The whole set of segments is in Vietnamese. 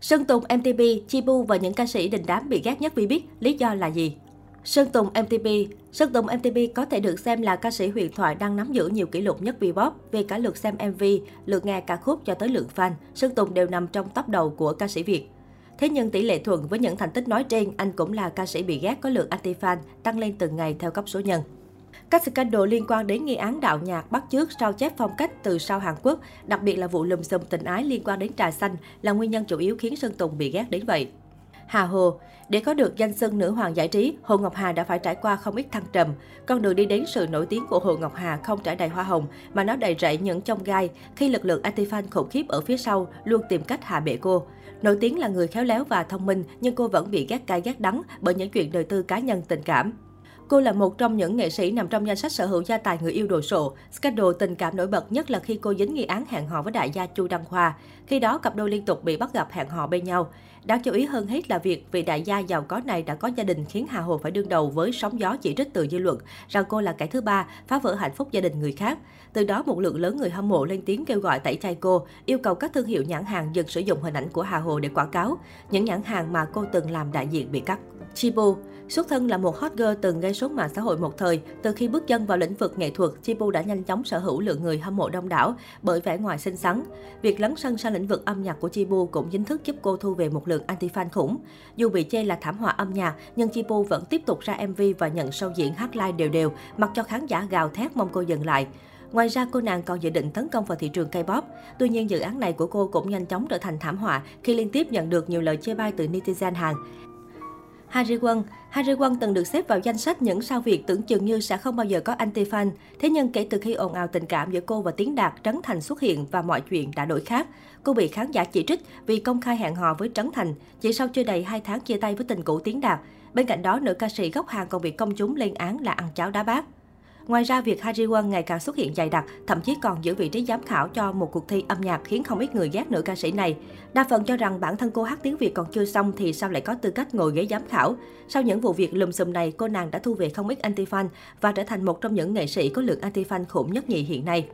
Sơn Tùng, MTP, Chibu và những ca sĩ đình đám bị ghét nhất vì biết lý do là gì? Sơn Tùng MTP Sơn Tùng MTP có thể được xem là ca sĩ huyền thoại đang nắm giữ nhiều kỷ lục nhất Vpop về cả lượt xem MV, lượt nghe ca khúc cho tới lượng fan. Sơn Tùng đều nằm trong top đầu của ca sĩ Việt. Thế nhưng tỷ lệ thuận với những thành tích nói trên, anh cũng là ca sĩ bị ghét có lượng anti-fan tăng lên từng ngày theo cấp số nhân. Các scandal liên quan đến nghi án đạo nhạc bắt chước sao chép phong cách từ sau Hàn Quốc, đặc biệt là vụ lùm xùm tình ái liên quan đến trà xanh là nguyên nhân chủ yếu khiến Sơn Tùng bị ghét đến vậy. Hà Hồ Để có được danh xưng nữ hoàng giải trí, Hồ Ngọc Hà đã phải trải qua không ít thăng trầm. Con đường đi đến sự nổi tiếng của Hồ Ngọc Hà không trải đầy hoa hồng, mà nó đầy rẫy những chông gai khi lực lượng anti-fan khủng khiếp ở phía sau luôn tìm cách hạ bệ cô. Nổi tiếng là người khéo léo và thông minh, nhưng cô vẫn bị ghét cay ghét đắng bởi những chuyện đời tư cá nhân tình cảm. Cô là một trong những nghệ sĩ nằm trong danh sách sở hữu gia tài người yêu đồ sộ. Scandal tình cảm nổi bật nhất là khi cô dính nghi án hẹn hò với đại gia Chu Đăng Khoa. Khi đó, cặp đôi liên tục bị bắt gặp hẹn hò bên nhau. Đáng chú ý hơn hết là việc vị đại gia giàu có này đã có gia đình khiến Hà Hồ phải đương đầu với sóng gió chỉ trích từ dư luận rằng cô là kẻ thứ ba, phá vỡ hạnh phúc gia đình người khác. Từ đó, một lượng lớn người hâm mộ lên tiếng kêu gọi tẩy chay cô, yêu cầu các thương hiệu nhãn hàng dừng sử dụng hình ảnh của Hà Hồ để quảng cáo. Những nhãn hàng mà cô từng làm đại diện bị cắt. Chibo Xuất thân là một hot girl từng gây sốt mạng xã hội một thời, từ khi bước chân vào lĩnh vực nghệ thuật, Chibu đã nhanh chóng sở hữu lượng người hâm mộ đông đảo bởi vẻ ngoài xinh xắn. Việc lấn sân sang lĩnh vực âm nhạc của Chibu cũng chính thức giúp cô thu về một lượng anti-fan khủng. Dù bị chê là thảm họa âm nhạc, nhưng Chibu vẫn tiếp tục ra MV và nhận sâu diễn hát live đều đều, mặc cho khán giả gào thét mong cô dừng lại. Ngoài ra, cô nàng còn dự định tấn công vào thị trường K-pop. Tuy nhiên, dự án này của cô cũng nhanh chóng trở thành thảm họa khi liên tiếp nhận được nhiều lời chê bai từ netizen Hàn. Harry Won Harry Won từng được xếp vào danh sách những sao Việt tưởng chừng như sẽ không bao giờ có anti-fan. Thế nhưng kể từ khi ồn ào tình cảm giữa cô và Tiến Đạt, Trấn Thành xuất hiện và mọi chuyện đã đổi khác. Cô bị khán giả chỉ trích vì công khai hẹn hò với Trấn Thành, chỉ sau chưa đầy 2 tháng chia tay với tình cũ Tiến Đạt. Bên cạnh đó, nữ ca sĩ gốc Hàn còn bị công chúng lên án là ăn cháo đá bát. Ngoài ra, việc Ha Ji Won ngày càng xuất hiện dày đặc, thậm chí còn giữ vị trí giám khảo cho một cuộc thi âm nhạc khiến không ít người ghét nữ ca sĩ này. Đa phần cho rằng bản thân cô hát tiếng Việt còn chưa xong thì sao lại có tư cách ngồi ghế giám khảo. Sau những vụ việc lùm xùm này, cô nàng đã thu về không ít anti-fan và trở thành một trong những nghệ sĩ có lượng anti-fan khủng nhất nhì hiện nay.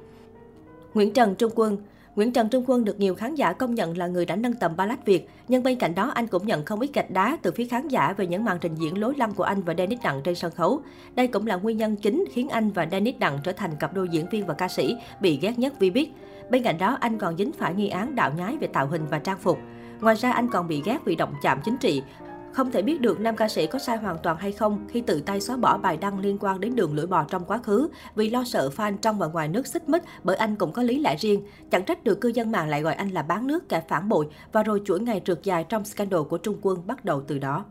Nguyễn Trần Trung Quân Nguyễn Trần Trung Quân được nhiều khán giả công nhận là người đã nâng tầm ballad Việt, nhưng bên cạnh đó anh cũng nhận không ít gạch đá từ phía khán giả về những màn trình diễn lối lăng của anh và Dennis Đặng trên sân khấu. Đây cũng là nguyên nhân chính khiến anh và Dennis Đặng trở thành cặp đôi diễn viên và ca sĩ bị ghét nhất vì biết. Bên cạnh đó, anh còn dính phải nghi án đạo nhái về tạo hình và trang phục. Ngoài ra, anh còn bị ghét vì động chạm chính trị, không thể biết được nam ca sĩ có sai hoàn toàn hay không khi tự tay xóa bỏ bài đăng liên quan đến đường lưỡi bò trong quá khứ vì lo sợ fan trong và ngoài nước xích mích bởi anh cũng có lý lẽ riêng. Chẳng trách được cư dân mạng lại gọi anh là bán nước kẻ phản bội và rồi chuỗi ngày trượt dài trong scandal của Trung Quân bắt đầu từ đó.